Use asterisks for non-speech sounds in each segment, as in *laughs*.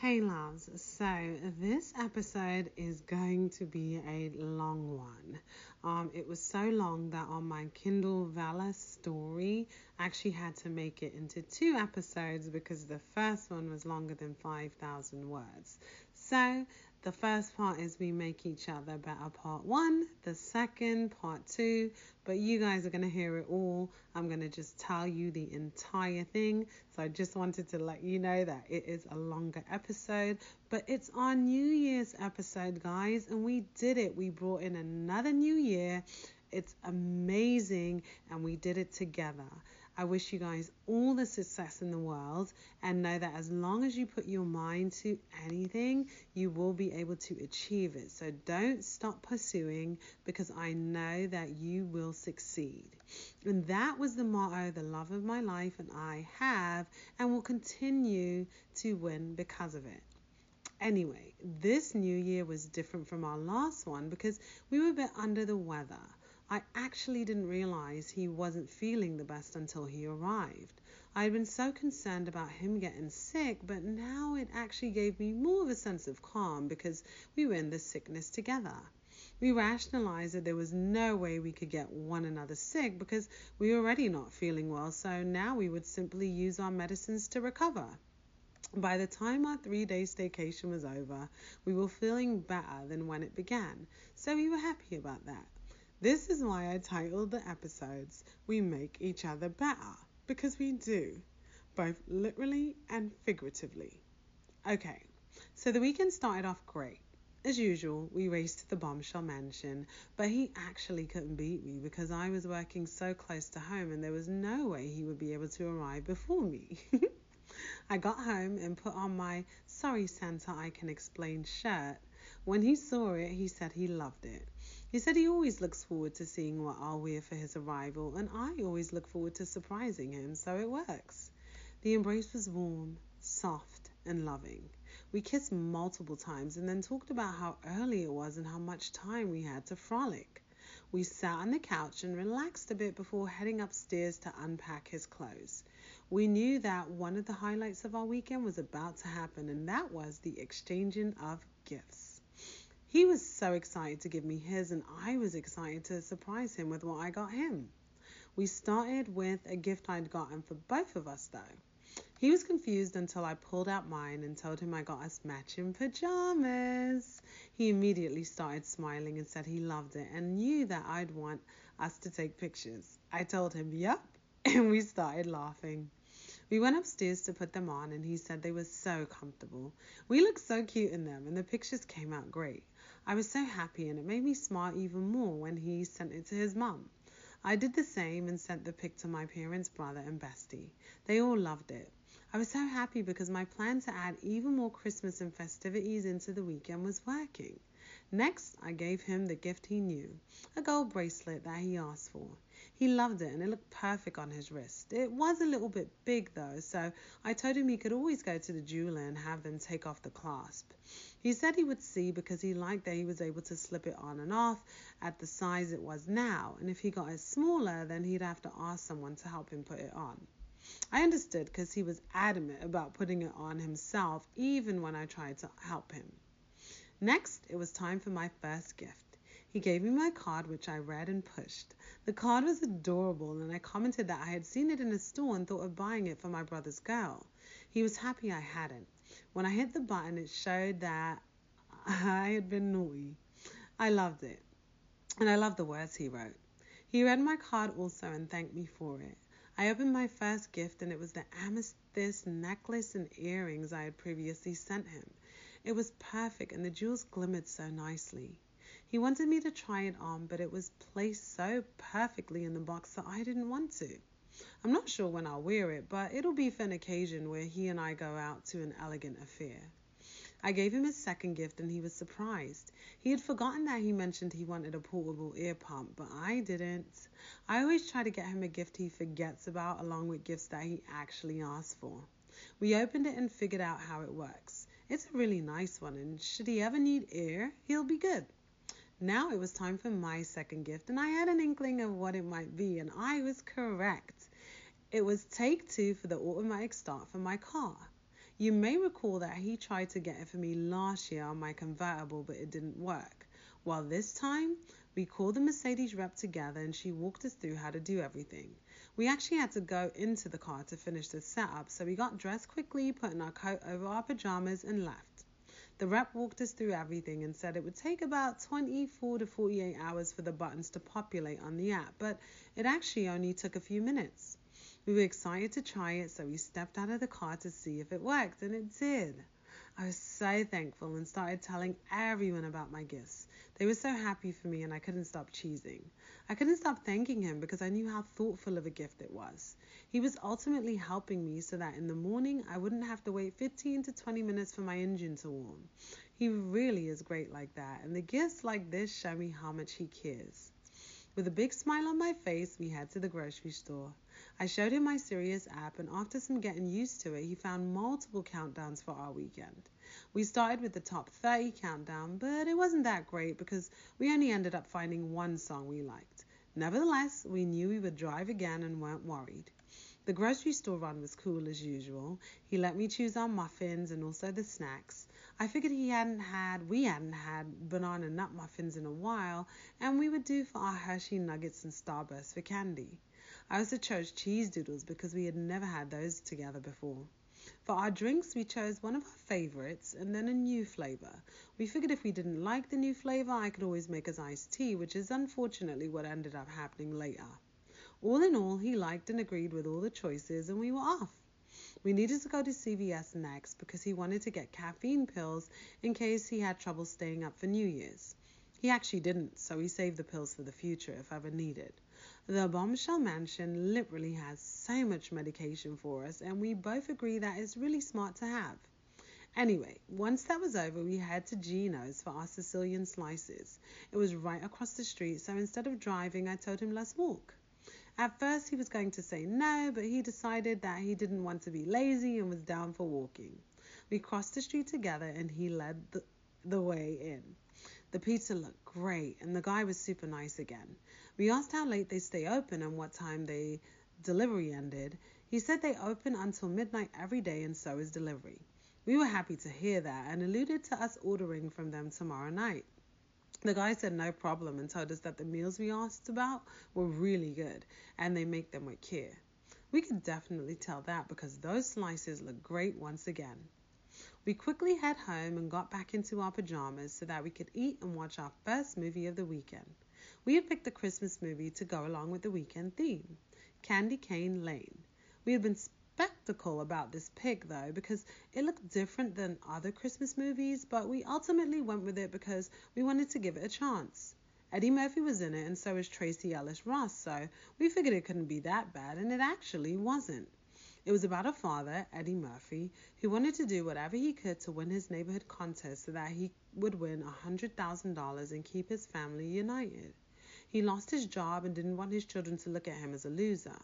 Hey loves, so this episode is going to be a long one. Um, it was so long that on my Kindle Vella story, I actually had to make it into two episodes because the first one was longer than 5,000 words. So the first part is we make each other better part one, the second part two, but you guys are going to hear it all. I'm going to just tell you the entire thing. So I just wanted to let you know that it is a longer episode, but it's our New Year's episode, guys, and we did it. We brought in another new year. It's amazing, and we did it together. I wish you guys all the success in the world and know that as long as you put your mind to anything, you will be able to achieve it. So don't stop pursuing because I know that you will succeed. And that was the motto, the love of my life, and I have and will continue to win because of it. Anyway, this new year was different from our last one because we were a bit under the weather. I actually didn't realize he wasn't feeling the best until he arrived. I had been so concerned about him getting sick, but now it actually gave me more of a sense of calm because we were in this sickness together. We rationalized that there was no way we could get one another sick because we were already not feeling well, so now we would simply use our medicines to recover. By the time our three day staycation was over, we were feeling better than when it began, so we were happy about that. This is why I titled the episodes We Make Each Other Better, because we do, both literally and figuratively. Okay, so the weekend started off great. As usual, we raced to the bombshell mansion, but he actually couldn't beat me because I was working so close to home and there was no way he would be able to arrive before me. *laughs* I got home and put on my Sorry Santa I Can Explain shirt. When he saw it, he said he loved it. He said he always looks forward to seeing what I'll wear for his arrival, and I always look forward to surprising him, so it works. The embrace was warm, soft, and loving. We kissed multiple times and then talked about how early it was and how much time we had to frolic. We sat on the couch and relaxed a bit before heading upstairs to unpack his clothes. We knew that one of the highlights of our weekend was about to happen, and that was the exchanging of gifts. He was so excited to give me his, and I was excited to surprise him with what I got him. We started with a gift I'd gotten for both of us, though. He was confused until I pulled out mine and told him I got us matching pajamas. He immediately started smiling and said he loved it and knew that I'd want us to take pictures. I told him, yep, *laughs* and we started laughing. We went upstairs to put them on, and he said they were so comfortable. We looked so cute in them, and the pictures came out great. I was so happy, and it made me smile even more when he sent it to his mum. I did the same and sent the pic to my parents' brother and bestie. They all loved it. I was so happy because my plan to add even more Christmas and festivities into the weekend was working. Next, I gave him the gift he knew a gold bracelet that he asked for. He loved it and it looked perfect on his wrist. It was a little bit big though, so I told him he could always go to the jeweler and have them take off the clasp. He said he would see because he liked that he was able to slip it on and off at the size it was now, and if he got it smaller, then he'd have to ask someone to help him put it on. I understood because he was adamant about putting it on himself even when I tried to help him. Next, it was time for my first gift. He gave me my card, which I read and pushed. The card was adorable, and I commented that I had seen it in a store and thought of buying it for my brother's girl. He was happy I hadn't. When I hit the button, it showed that I had been naughty. I loved it, and I loved the words he wrote. He read my card also and thanked me for it. I opened my first gift, and it was the amethyst necklace and earrings I had previously sent him. It was perfect, and the jewels glimmered so nicely. He wanted me to try it on, but it was placed so perfectly in the box that I didn't want to. I'm not sure when I'll wear it, but it'll be for an occasion where he and I go out to an elegant affair. I gave him his second gift and he was surprised. He had forgotten that he mentioned he wanted a portable ear pump, but I didn't. I always try to get him a gift he forgets about along with gifts that he actually asks for. We opened it and figured out how it works. It's a really nice one, and should he ever need air, he'll be good. Now it was time for my second gift, and I had an inkling of what it might be, and I was correct. It was take two for the automatic start for my car. You may recall that he tried to get it for me last year on my convertible, but it didn't work. Well, this time, we called the Mercedes rep together and she walked us through how to do everything. We actually had to go into the car to finish the setup, so we got dressed quickly, put in our coat over our pajamas, and left. The rep walked us through everything and said it would take about 24 to 48 hours for the buttons to populate on the app, but it actually only took a few minutes. We were excited to try it, so we stepped out of the car to see if it worked, and it did. I was so thankful and started telling everyone about my gifts. They were so happy for me, and I couldn't stop cheesing. I couldn't stop thanking him because I knew how thoughtful of a gift it was. He was ultimately helping me so that in the morning I wouldn't have to wait 15 to 20 minutes for my engine to warm. He really is great like that, and the gifts like this show me how much he cares. With a big smile on my face, we head to the grocery store. I showed him my Sirius app, and after some getting used to it, he found multiple countdowns for our weekend. We started with the top 30 countdown, but it wasn't that great because we only ended up finding one song we liked. Nevertheless, we knew we would drive again and weren't worried. The grocery store run was cool as usual. He let me choose our muffins and also the snacks. I figured he hadn't had, we hadn't had banana nut muffins in a while, and we would do for our Hershey nuggets and Starburst for candy. I also chose cheese doodles because we had never had those together before. For our drinks, we chose one of our favorites and then a new flavor. We figured if we didn't like the new flavor, I could always make us iced tea, which is unfortunately what ended up happening later. All in all, he liked and agreed with all the choices, and we were off. We needed to go to CVS next because he wanted to get caffeine pills in case he had trouble staying up for New Year's. He actually didn't, so he saved the pills for the future if ever needed. The Bombshell Mansion literally has so much medication for us, and we both agree that it's really smart to have. Anyway, once that was over, we head to Gino's for our Sicilian slices. It was right across the street, so instead of driving, I told him let's walk. At first, he was going to say no, but he decided that he didn't want to be lazy and was down for walking. We crossed the street together, and he led the, the way in. The pizza looked great, and the guy was super nice again. We asked how late they stay open and what time they delivery ended. He said they open until midnight every day, and so is delivery. We were happy to hear that and alluded to us ordering from them tomorrow night. The guy said no problem and told us that the meals we asked about were really good and they make them with care. We could definitely tell that because those slices look great once again. We quickly head home and got back into our pajamas so that we could eat and watch our first movie of the weekend. We had picked a Christmas movie to go along with the weekend theme Candy Cane Lane. We had been spectacle about this pick though because it looked different than other Christmas movies, but we ultimately went with it because we wanted to give it a chance. Eddie Murphy was in it and so was Tracee Ellis Ross, so we figured it couldn't be that bad, and it actually wasn't. It was about a father, Eddie Murphy, who wanted to do whatever he could to win his neighborhood contest so that he would win $100,000 and keep his family united. He lost his job and didn't want his children to look at him as a loser.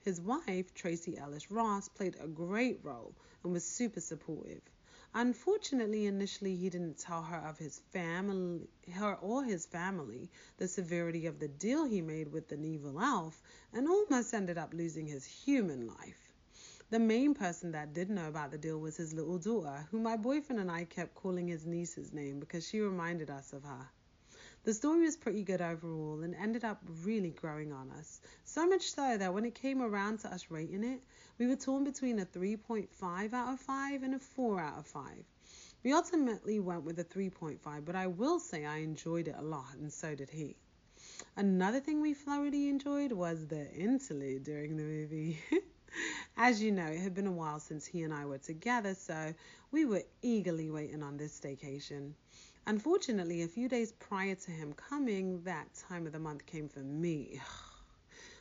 His wife, Tracee Ellis Ross, played a great role and was super supportive. Unfortunately, initially he didn't tell her of his family, her or his family, the severity of the deal he made with the evil elf, and almost ended up losing his human life. The main person that did know about the deal was his little daughter, who my boyfriend and I kept calling his niece's name because she reminded us of her. The story was pretty good overall and ended up really growing on us. So much so that when it came around to us rating it, we were torn between a 3.5 out of 5 and a 4 out of 5. We ultimately went with a 3.5, but I will say I enjoyed it a lot, and so did he. Another thing we thoroughly enjoyed was the interlude during the movie. *laughs* As you know, it had been a while since he and I were together, so we were eagerly waiting on this staycation. Unfortunately, a few days prior to him coming, that time of the month came for me. *sighs*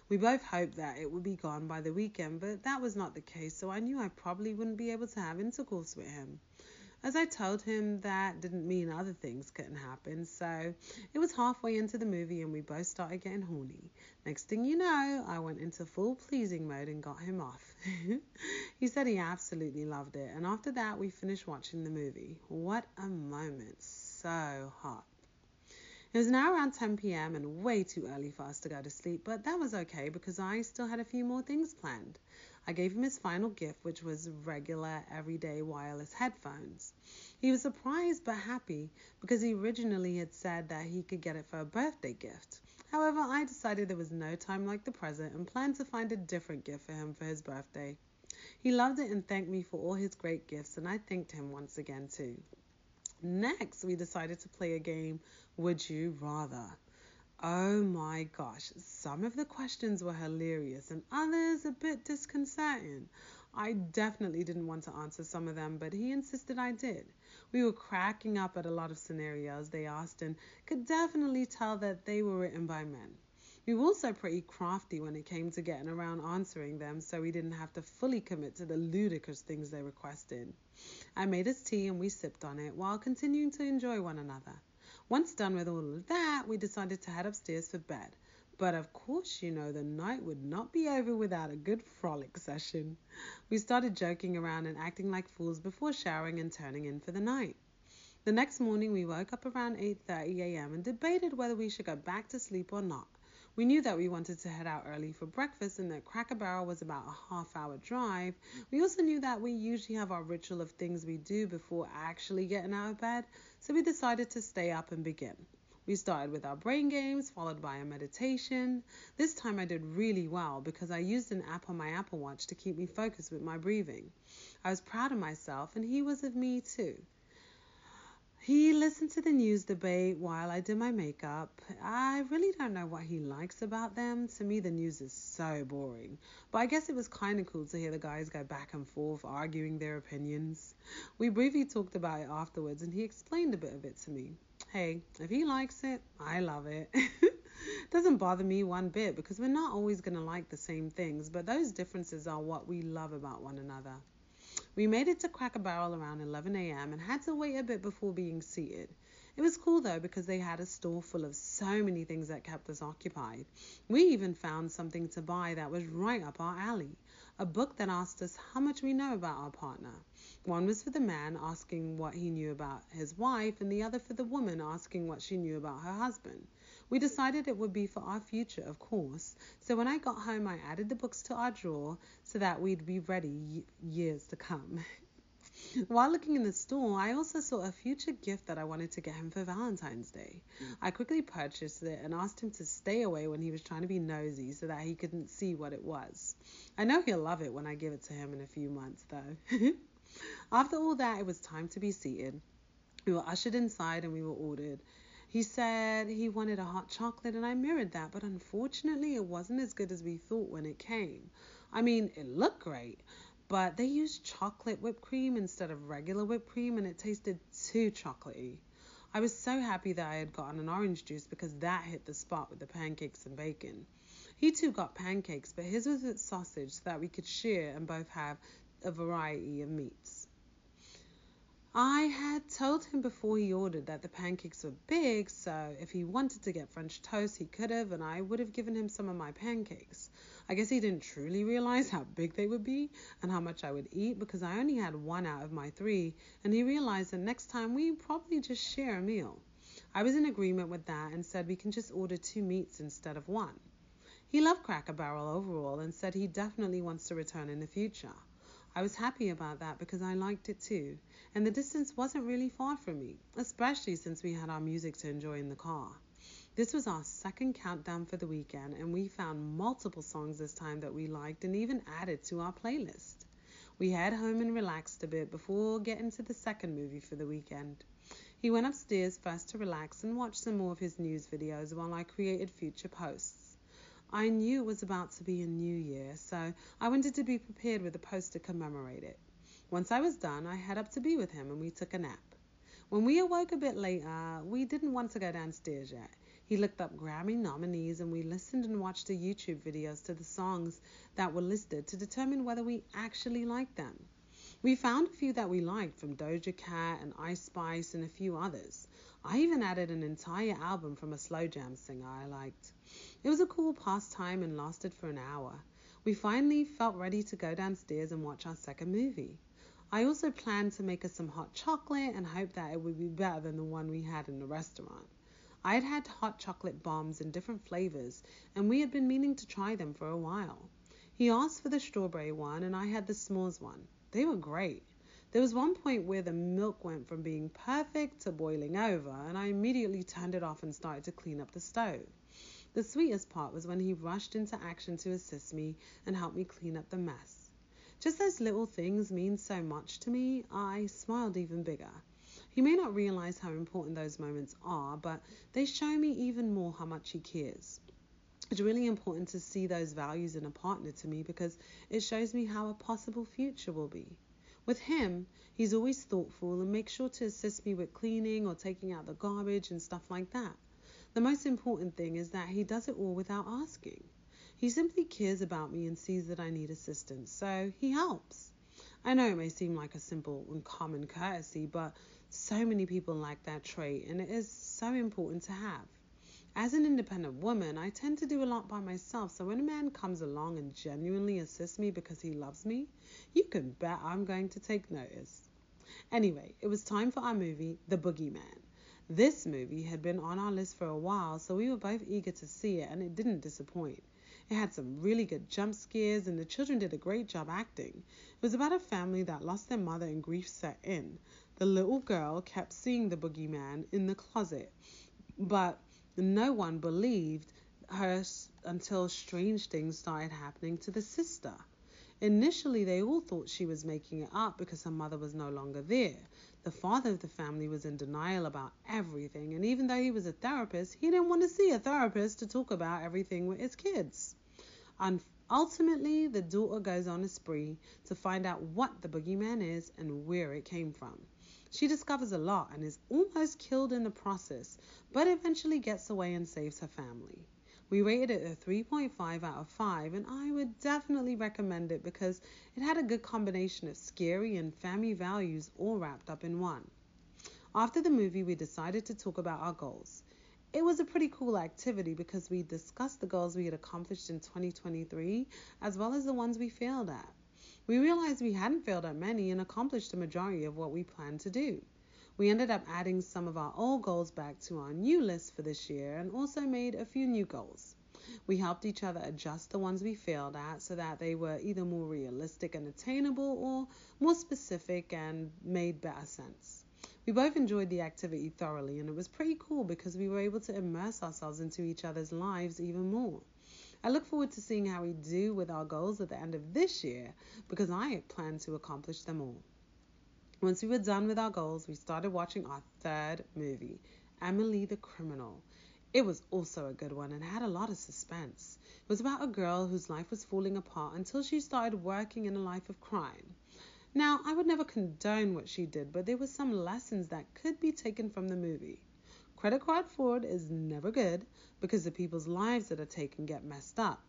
We both hoped that it would be gone by the weekend, but that was not the case, so I knew I probably wouldn't be able to have intercourse with him. As I told him, that didn't mean other things couldn't happen, so it was halfway into the movie and we both started getting horny. Next thing you know, I went into full pleasing mode and got him off. *laughs* he said he absolutely loved it, and after that, we finished watching the movie. What a moment! so hot. It was now around 10 p.m. and way too early for us to go to sleep, but that was okay because I still had a few more things planned. I gave him his final gift, which was regular, everyday wireless headphones. He was surprised but happy because he originally had said that he could get it for a birthday gift. However, I decided there was no time like the present and planned to find a different gift for him for his birthday. He loved it and thanked me for all his great gifts, and I thanked him once again too. Next, we decided to play a game, Would You Rather? Oh my gosh, some of the questions were hilarious and others a bit disconcerting. I definitely didn't want to answer some of them, but he insisted I did. We were cracking up at a lot of scenarios they asked and could definitely tell that they were written by men. We were also pretty crafty when it came to getting around answering them, so we didn't have to fully commit to the ludicrous things they requested. I made us tea and we sipped on it while continuing to enjoy one another. Once done with all of that, we decided to head upstairs for bed. But of course, you know, the night would not be over without a good frolic session. We started joking around and acting like fools before showering and turning in for the night. The next morning, we woke up around 8:30 a.m. and debated whether we should go back to sleep or not. We knew that we wanted to head out early for breakfast and that Cracker Barrel was about a half hour drive. We also knew that we usually have our ritual of things we do before actually getting out of bed, so we decided to stay up and begin. We started with our brain games, followed by a meditation. This time I did really well because I used an app on my Apple Watch to keep me focused with my breathing. I was proud of myself, and he was of me too. He listened to the news debate while I did my makeup. I really don't know what he likes about them. To me, the news is so boring. But I guess it was kind of cool to hear the guys go back and forth arguing their opinions. We briefly talked about it afterwards, and he explained a bit of it to me. Hey, if he likes it, I love it. *laughs* Doesn't bother me one bit because we're not always going to like the same things, but those differences are what we love about one another. We made it to Cracker Barrel around 11 a.m. and had to wait a bit before being seated. It was cool though because they had a store full of so many things that kept us occupied. We even found something to buy that was right up our alley a book that asked us how much we know about our partner. One was for the man asking what he knew about his wife, and the other for the woman asking what she knew about her husband. We decided it would be for our future, of course, so when I got home, I added the books to our drawer so that we'd be ready years to come. *laughs* While looking in the store, I also saw a future gift that I wanted to get him for Valentine's Day. I quickly purchased it and asked him to stay away when he was trying to be nosy so that he couldn't see what it was. I know he'll love it when I give it to him in a few months, though. *laughs* After all that, it was time to be seated. We were ushered inside and we were ordered. He said he wanted a hot chocolate, and I mirrored that, but unfortunately, it wasn't as good as we thought when it came. I mean, it looked great, but they used chocolate whipped cream instead of regular whipped cream, and it tasted too chocolatey. I was so happy that I had gotten an orange juice because that hit the spot with the pancakes and bacon. He too got pancakes, but his was with sausage so that we could share and both have a variety of meats. I had told him before he ordered that the pancakes were big, so if he wanted to get French toast, he could have, and I would have given him some of my pancakes. I guess he didn't truly realize how big they would be and how much I would eat because I only had one out of my three, and he realized that next time we probably just share a meal. I was in agreement with that and said we can just order two meats instead of one. He loved Cracker Barrel overall and said he definitely wants to return in the future. I was happy about that because I liked it too, and the distance wasn't really far from me, especially since we had our music to enjoy in the car. This was our second countdown for the weekend, and we found multiple songs this time that we liked and even added to our playlist. We head home and relaxed a bit before getting to the second movie for the weekend. He went upstairs first to relax and watch some more of his news videos while I created future posts. I knew it was about to be a new year, so I wanted to be prepared with a post to commemorate it. Once I was done, I head up to be with him and we took a nap. When we awoke a bit later, we didn't want to go downstairs yet. He looked up Grammy nominees and we listened and watched the YouTube videos to the songs that were listed to determine whether we actually liked them. We found a few that we liked from Doja Cat and Ice Spice and a few others. I even added an entire album from a slow jam singer I liked. It was a cool pastime and lasted for an hour. We finally felt ready to go downstairs and watch our second movie. I also planned to make us some hot chocolate and hoped that it would be better than the one we had in the restaurant. I had had hot chocolate bombs in different flavors, and we had been meaning to try them for a while. He asked for the strawberry one, and I had the s'mores one. They were great. There was one point where the milk went from being perfect to boiling over, and I immediately turned it off and started to clean up the stove. The sweetest part was when he rushed into action to assist me and help me clean up the mess. Just those little things mean so much to me, I smiled even bigger. He may not realize how important those moments are, but they show me even more how much he cares. It's really important to see those values in a partner to me because it shows me how a possible future will be. With him, he's always thoughtful and makes sure to assist me with cleaning or taking out the garbage and stuff like that. The most important thing is that he does it all without asking. He simply cares about me and sees that I need assistance, so he helps. I know it may seem like a simple and common courtesy, but so many people lack that trait, and it is so important to have. As an independent woman, I tend to do a lot by myself, so when a man comes along and genuinely assists me because he loves me, you can bet I'm going to take notice. Anyway, it was time for our movie, The Boogeyman. This movie had been on our list for a while, so we were both eager to see it, and it didn't disappoint. It had some really good jump scares, and the children did a great job acting. It was about a family that lost their mother and grief set in. The little girl kept seeing the boogeyman in the closet, but no one believed her until strange things started happening to the sister. Initially, they all thought she was making it up because her mother was no longer there. The father of the family was in denial about everything, and even though he was a therapist, he didn't want to see a therapist to talk about everything with his kids. And ultimately, the daughter goes on a spree to find out what the boogeyman is and where it came from. She discovers a lot and is almost killed in the process, but eventually gets away and saves her family. We rated it a 3.5 out of 5, and I would definitely recommend it because it had a good combination of scary and family values all wrapped up in one. After the movie, we decided to talk about our goals. It was a pretty cool activity because we discussed the goals we had accomplished in 2023 as well as the ones we failed at. We realized we hadn't failed at many and accomplished the majority of what we planned to do. We ended up adding some of our old goals back to our new list for this year and also made a few new goals. We helped each other adjust the ones we failed at so that they were either more realistic and attainable or more specific and made better sense. We both enjoyed the activity thoroughly and it was pretty cool because we were able to immerse ourselves into each other's lives even more. I look forward to seeing how we do with our goals at the end of this year because I plan to accomplish them all. Once we were done with our goals, we started watching our third movie, Emily the Criminal. It was also a good one and had a lot of suspense. It was about a girl whose life was falling apart until she started working in a life of crime. Now, I would never condone what she did, but there were some lessons that could be taken from the movie. Credit card fraud is never good because the people's lives that are taken get messed up.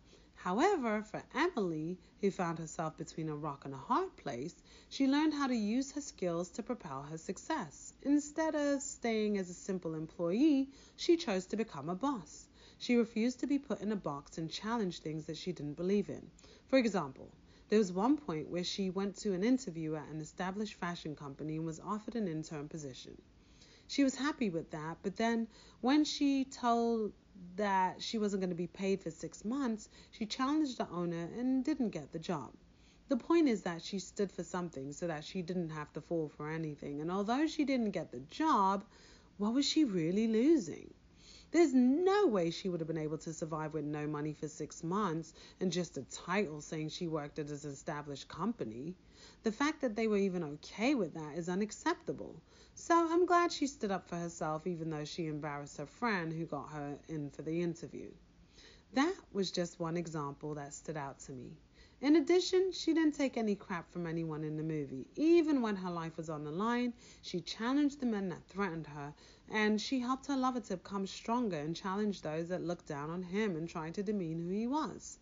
However, for Emily, who found herself between a rock and a hard place, she learned how to use her skills to propel her success. Instead of staying as a simple employee, she chose to become a boss. She refused to be put in a box and challenge things that she didn't believe in. For example, there was one point where she went to an interview at an established fashion company and was offered an intern position. She was happy with that, but then when she told that she wasn't going to be paid for six months, she challenged the owner and didn't get the job. The point is that she stood for something so that she didn't have to fall for anything. And although she didn't get the job, what was she really losing? There's no way she would have been able to survive with no money for six months and just a title saying she worked at an established company. The fact that they were even okay with that is unacceptable. So I'm glad she stood up for herself, even though she embarrassed her friend who got her in for the interview. That was just one example that stood out to me. In addition, she didn't take any crap from anyone in the movie. Even when her life was on the line, she challenged the men that threatened her, and she helped her lover to become stronger and challenge those that looked down on him and tried to demean who he was.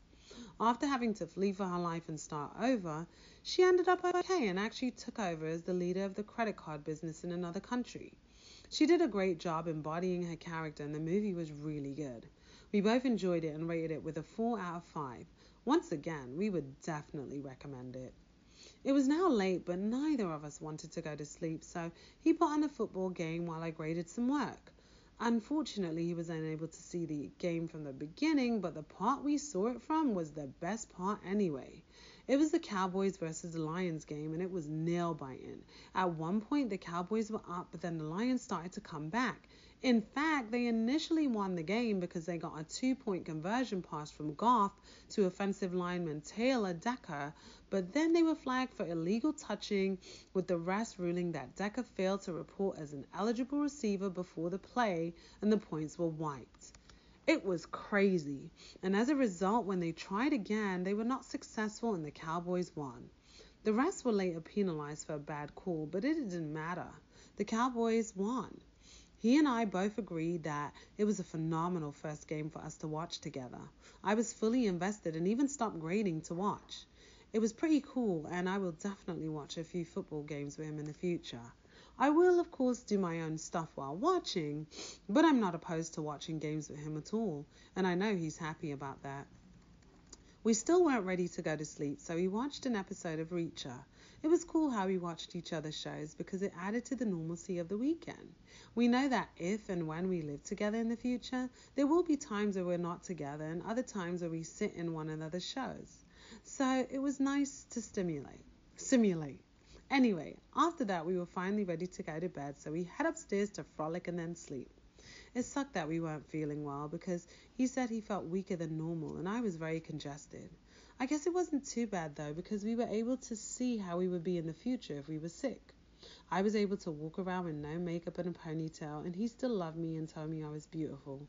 After having to flee for her life and start over, she ended up okay and actually took over as the leader of the credit card business in another country. She did a great job embodying her character, and the movie was really good. We both enjoyed it and rated it with a 4 out of 5. Once again, we would definitely recommend it. It was now late, but neither of us wanted to go to sleep, so he put on a football game while I graded some work. Unfortunately, he was unable to see the game from the beginning, but the part we saw it from was the best part anyway. It was the Cowboys versus the Lions game, and it was nail biting. At one point, the Cowboys were up, but then the Lions started to come back. In fact, they initially won the game because they got a two point conversion pass from Goff to offensive lineman Taylor Decker, but then they were flagged for illegal touching, with the rest ruling that Decker failed to report as an eligible receiver before the play, and the points were wiped. It was crazy. And as a result, when they tried again, they were not successful and the Cowboys won. The rest were later penalized for a bad call, but it didn't matter. The Cowboys won. He and I both agreed that it was a phenomenal first game for us to watch together. I was fully invested and even stopped grading to watch. It was pretty cool, and I will definitely watch a few football games with him in the future. I will, of course, do my own stuff while watching, but I'm not opposed to watching games with him at all, and I know he's happy about that. We still weren't ready to go to sleep, so we watched an episode of Reacher. It was cool how we watched each other's shows because it added to the normalcy of the weekend. We know that if and when we live together in the future, there will be times where we're not together and other times where we sit in one another's shows. So it was nice to stimulate, simulate. Anyway, after that, we were finally ready to go to bed, so we head upstairs to frolic and then sleep. It sucked that we weren't feeling well because he said he felt weaker than normal and I was very congested. I guess it wasn't too bad though because we were able to see how we would be in the future if we were sick. I was able to walk around with no makeup and a ponytail, and he still loved me and told me I was beautiful.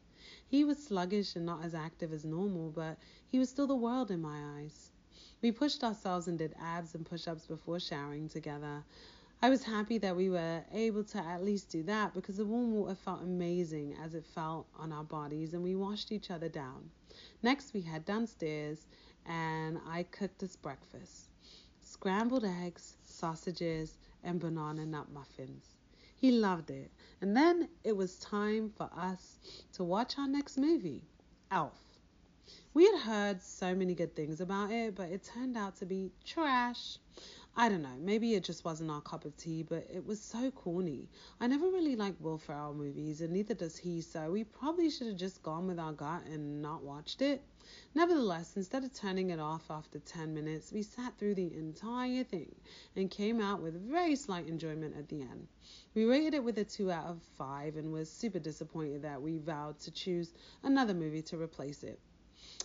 He was sluggish and not as active as normal, but he was still the world in my eyes. We pushed ourselves and did abs and push ups before showering together. I was happy that we were able to at least do that because the warm water felt amazing as it felt on our bodies and we washed each other down. Next, we head downstairs and I cooked us breakfast scrambled eggs, sausages, and banana nut muffins. He loved it. And then it was time for us to watch our next movie, Elf. We had heard so many good things about it, but it turned out to be trash. I don't know, maybe it just wasn't our cup of tea, but it was so corny. I never really liked Will Ferrell movies, and neither does he, so we probably should have just gone with our gut and not watched it. Nevertheless, instead of turning it off after 10 minutes, we sat through the entire thing and came out with very slight enjoyment at the end. We rated it with a 2 out of 5 and were super disappointed that we vowed to choose another movie to replace it.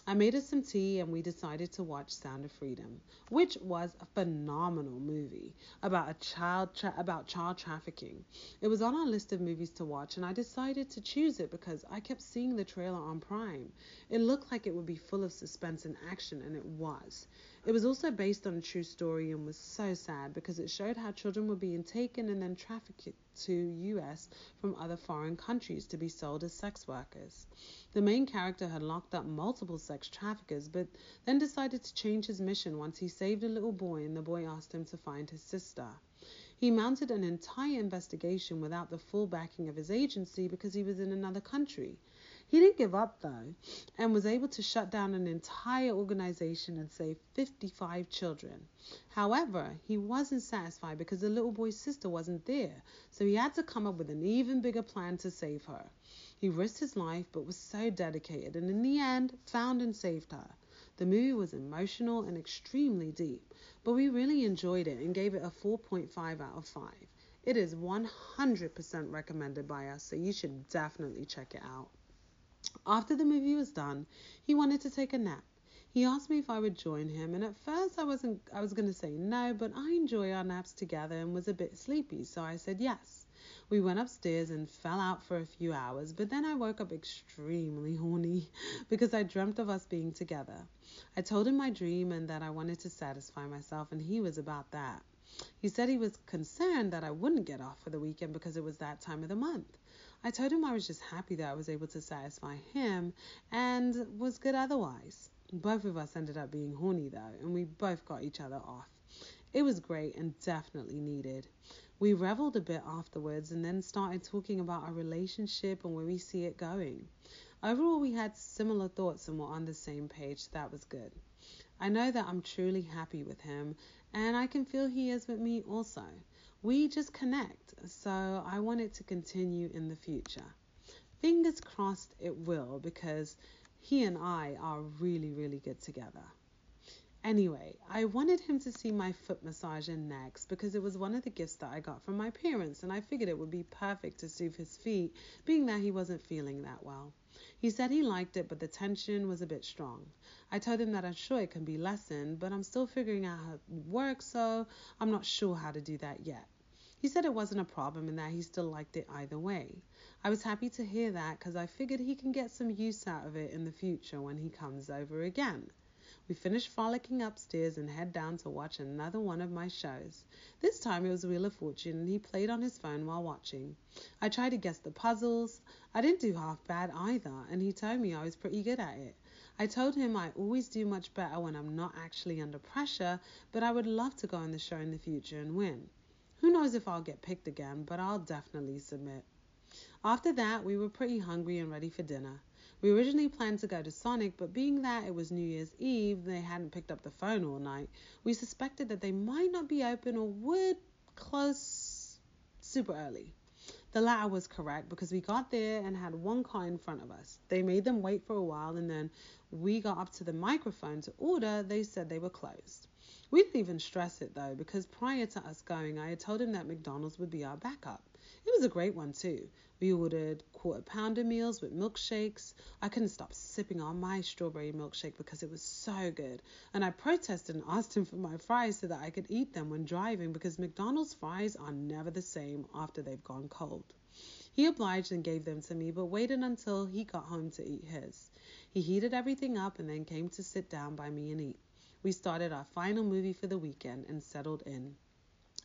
I made us some tea and we decided to watch Sound of Freedom, which was a phenomenal movie about a child tra- about child trafficking. It was on our list of movies to watch and I decided to choose it because I kept seeing the trailer on Prime. It looked like it would be full of suspense and action and it was. It was also based on a true story and was so sad because it showed how children were being taken and then trafficked to US from other foreign countries to be sold as sex workers. The main character had locked up multiple sex traffickers, but then decided to change his mission once he saved a little boy and the boy asked him to find his sister. He mounted an entire investigation without the full backing of his agency because he was in another country. He didn't give up though and was able to shut down an entire organization and save 55 children. However, he wasn't satisfied because the little boy's sister wasn't there, so he had to come up with an even bigger plan to save her. He risked his life but was so dedicated and in the end found and saved her. The movie was emotional and extremely deep, but we really enjoyed it and gave it a 4.5 out of 5. It is 100% recommended by us, so you should definitely check it out. After the movie was done, he wanted to take a nap. He asked me if I would join him, and at first I wasn't I was going to say no, but I enjoy our naps together and was a bit sleepy, so I said yes. We went upstairs and fell out for a few hours, but then I woke up extremely horny *laughs* because I dreamt of us being together. I told him my dream and that I wanted to satisfy myself, and he was about that. He said he was concerned that I wouldn't get off for the weekend because it was that time of the month. I told him I was just happy that I was able to satisfy him and was good otherwise. Both of us ended up being horny though, and we both got each other off. It was great and definitely needed. We reveled a bit afterwards and then started talking about our relationship and where we see it going. Overall, we had similar thoughts and were on the same page. So That was good. I know that I'm truly happy with him, and I can feel he is with me also. We just connect, so I want it to continue in the future. fingers crossed it will because he and I are really, really good together. Anyway, I wanted him to see my foot massager next because it was one of the gifts that I got from my parents, and I figured it would be perfect to soothe his feet, being that he wasn't feeling that well. He said he liked it, but the tension was a bit strong. I told him that I'm sure it can be lessened, but I'm still figuring out how it works, so I'm not sure how to do that yet. He said it wasn't a problem and that he still liked it either way. I was happy to hear that because I figured he can get some use out of it in the future when he comes over again. We finished frolicking upstairs and head down to watch another one of my shows. This time it was Wheel of Fortune and he played on his phone while watching. I tried to guess the puzzles. I didn't do half bad either, and he told me I was pretty good at it. I told him I always do much better when I'm not actually under pressure, but I would love to go on the show in the future and win. Who knows if I'll get picked again, but I'll definitely submit. After that, we were pretty hungry and ready for dinner. We originally planned to go to Sonic, but being that it was New Year's Eve, they hadn't picked up the phone all night. We suspected that they might not be open or would close super early. The latter was correct because we got there and had one car in front of us. They made them wait for a while and then we got up to the microphone to order, they said they were closed. We didn't even stress it though because prior to us going, I had told him that McDonald's would be our backup. It was a great one too. We ordered quarter pounder meals with milkshakes. I couldn't stop sipping on my strawberry milkshake because it was so good. And I protested and asked him for my fries so that I could eat them when driving because McDonald's fries are never the same after they've gone cold. He obliged and gave them to me, but waited until he got home to eat his. He heated everything up and then came to sit down by me and eat. We started our final movie for the weekend and settled in.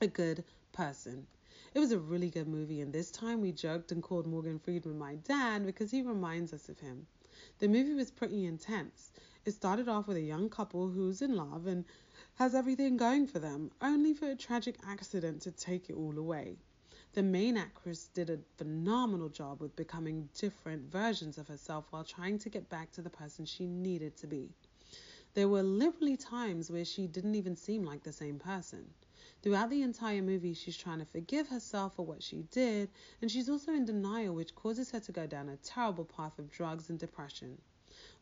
A good person. It was a really good movie, and this time we joked and called Morgan Freeman my dad because he reminds us of him. The movie was pretty intense. It started off with a young couple who's in love and has everything going for them, only for a tragic accident to take it all away. The main actress did a phenomenal job with becoming different versions of herself while trying to get back to the person she needed to be. There were literally times where she didn't even seem like the same person. Throughout the entire movie, she's trying to forgive herself for what she did, and she's also in denial, which causes her to go down a terrible path of drugs and depression.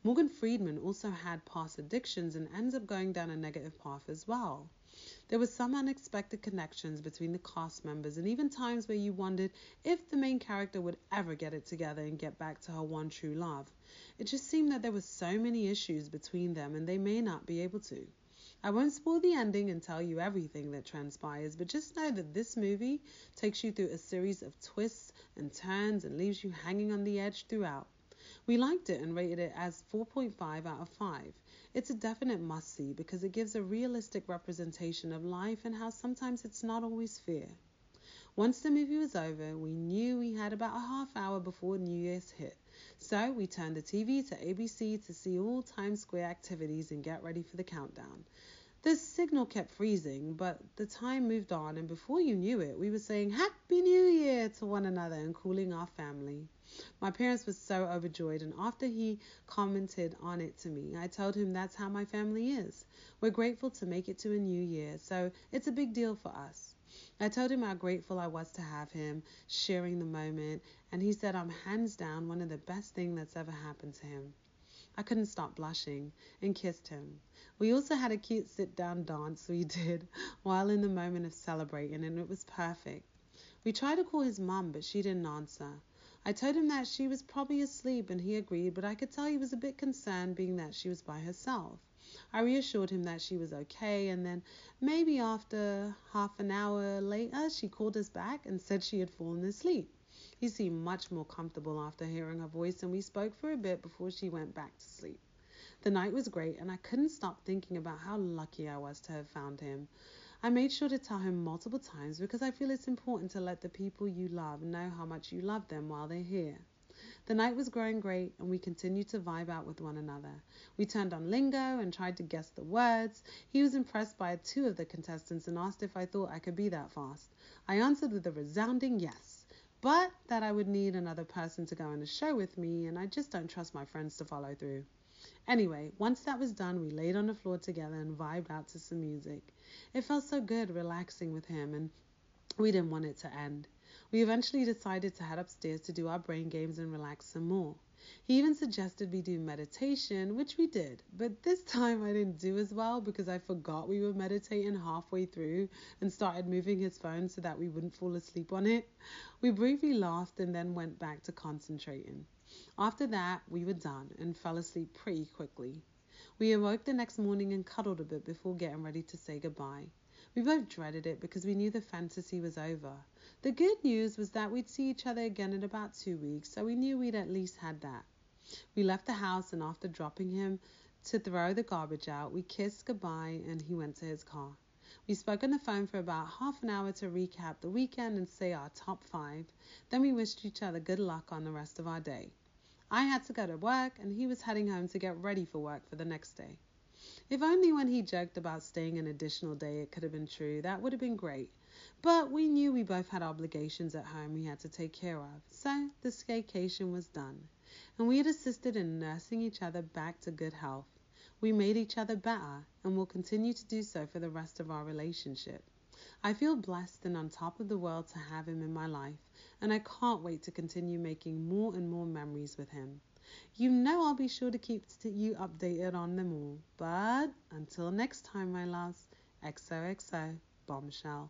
Morgan Freeman also had past addictions and ends up going down a negative path as well. There were some unexpected connections between the cast members, and even times where you wondered if the main character would ever get it together and get back to her one true love. It just seemed that there were so many issues between them, and they may not be able to. I won't spoil the ending and tell you everything that transpires, but just know that this movie takes you through a series of twists and turns and leaves you hanging on the edge throughout. We liked it and rated it as 4.5 out of 5. It's a definite must see because it gives a realistic representation of life and how sometimes it's not always fair. Once the movie was over, we knew we had about a half hour before New Year's hit. So we turned the TV to ABC to see all Times Square activities and get ready for the countdown. The signal kept freezing, but the time moved on, and before you knew it, we were saying Happy New Year to one another and calling our family. My parents were so overjoyed, and after he commented on it to me, I told him that's how my family is. We're grateful to make it to a new year, so it's a big deal for us. I told him how grateful I was to have him sharing the moment, and he said I'm hands down one of the best things that's ever happened to him. I couldn't stop blushing and kissed him. We also had a cute sit down dance we *laughs* did while in the moment of celebrating, and it was perfect. We tried to call his mum, but she didn't answer. I told him that she was probably asleep, and he agreed, but I could tell he was a bit concerned, being that she was by herself. I reassured him that she was okay, and then maybe after half an hour later, she called us back and said she had fallen asleep. He seemed much more comfortable after hearing her voice, and we spoke for a bit before she went back to sleep. The night was great, and I couldn't stop thinking about how lucky I was to have found him. I made sure to tell him multiple times because I feel it's important to let the people you love know how much you love them while they're here. The night was growing great, and we continued to vibe out with one another. We turned on lingo and tried to guess the words. He was impressed by two of the contestants and asked if I thought I could be that fast. I answered with a resounding yes, but that I would need another person to go on the show with me, and I just don't trust my friends to follow through. Anyway, once that was done, we laid on the floor together and vibed out to some music. It felt so good relaxing with him, and we didn't want it to end. We eventually decided to head upstairs to do our brain games and relax some more. He even suggested we do meditation, which we did, but this time I didn't do as well because I forgot we were meditating halfway through and started moving his phone so that we wouldn't fall asleep on it. We briefly laughed and then went back to concentrating. After that, we were done and fell asleep pretty quickly. We awoke the next morning and cuddled a bit before getting ready to say goodbye. We both dreaded it because we knew the fantasy was over. The good news was that we'd see each other again in about two weeks, so we knew we'd at least had that. We left the house, and after dropping him to throw the garbage out, we kissed goodbye and he went to his car. We spoke on the phone for about half an hour to recap the weekend and say our top five. Then we wished each other good luck on the rest of our day. I had to go to work, and he was heading home to get ready for work for the next day. If only when he joked about staying an additional day it could have been true, that would have been great. But we knew we both had obligations at home we had to take care of, so the staycation was done, and we had assisted in nursing each other back to good health. We made each other better, and will continue to do so for the rest of our relationship. I feel blessed and on top of the world to have him in my life, and I can't wait to continue making more and more memories with him. You know I'll be sure to keep you updated on them all. But until next time, my loves, XOXO Bombshell.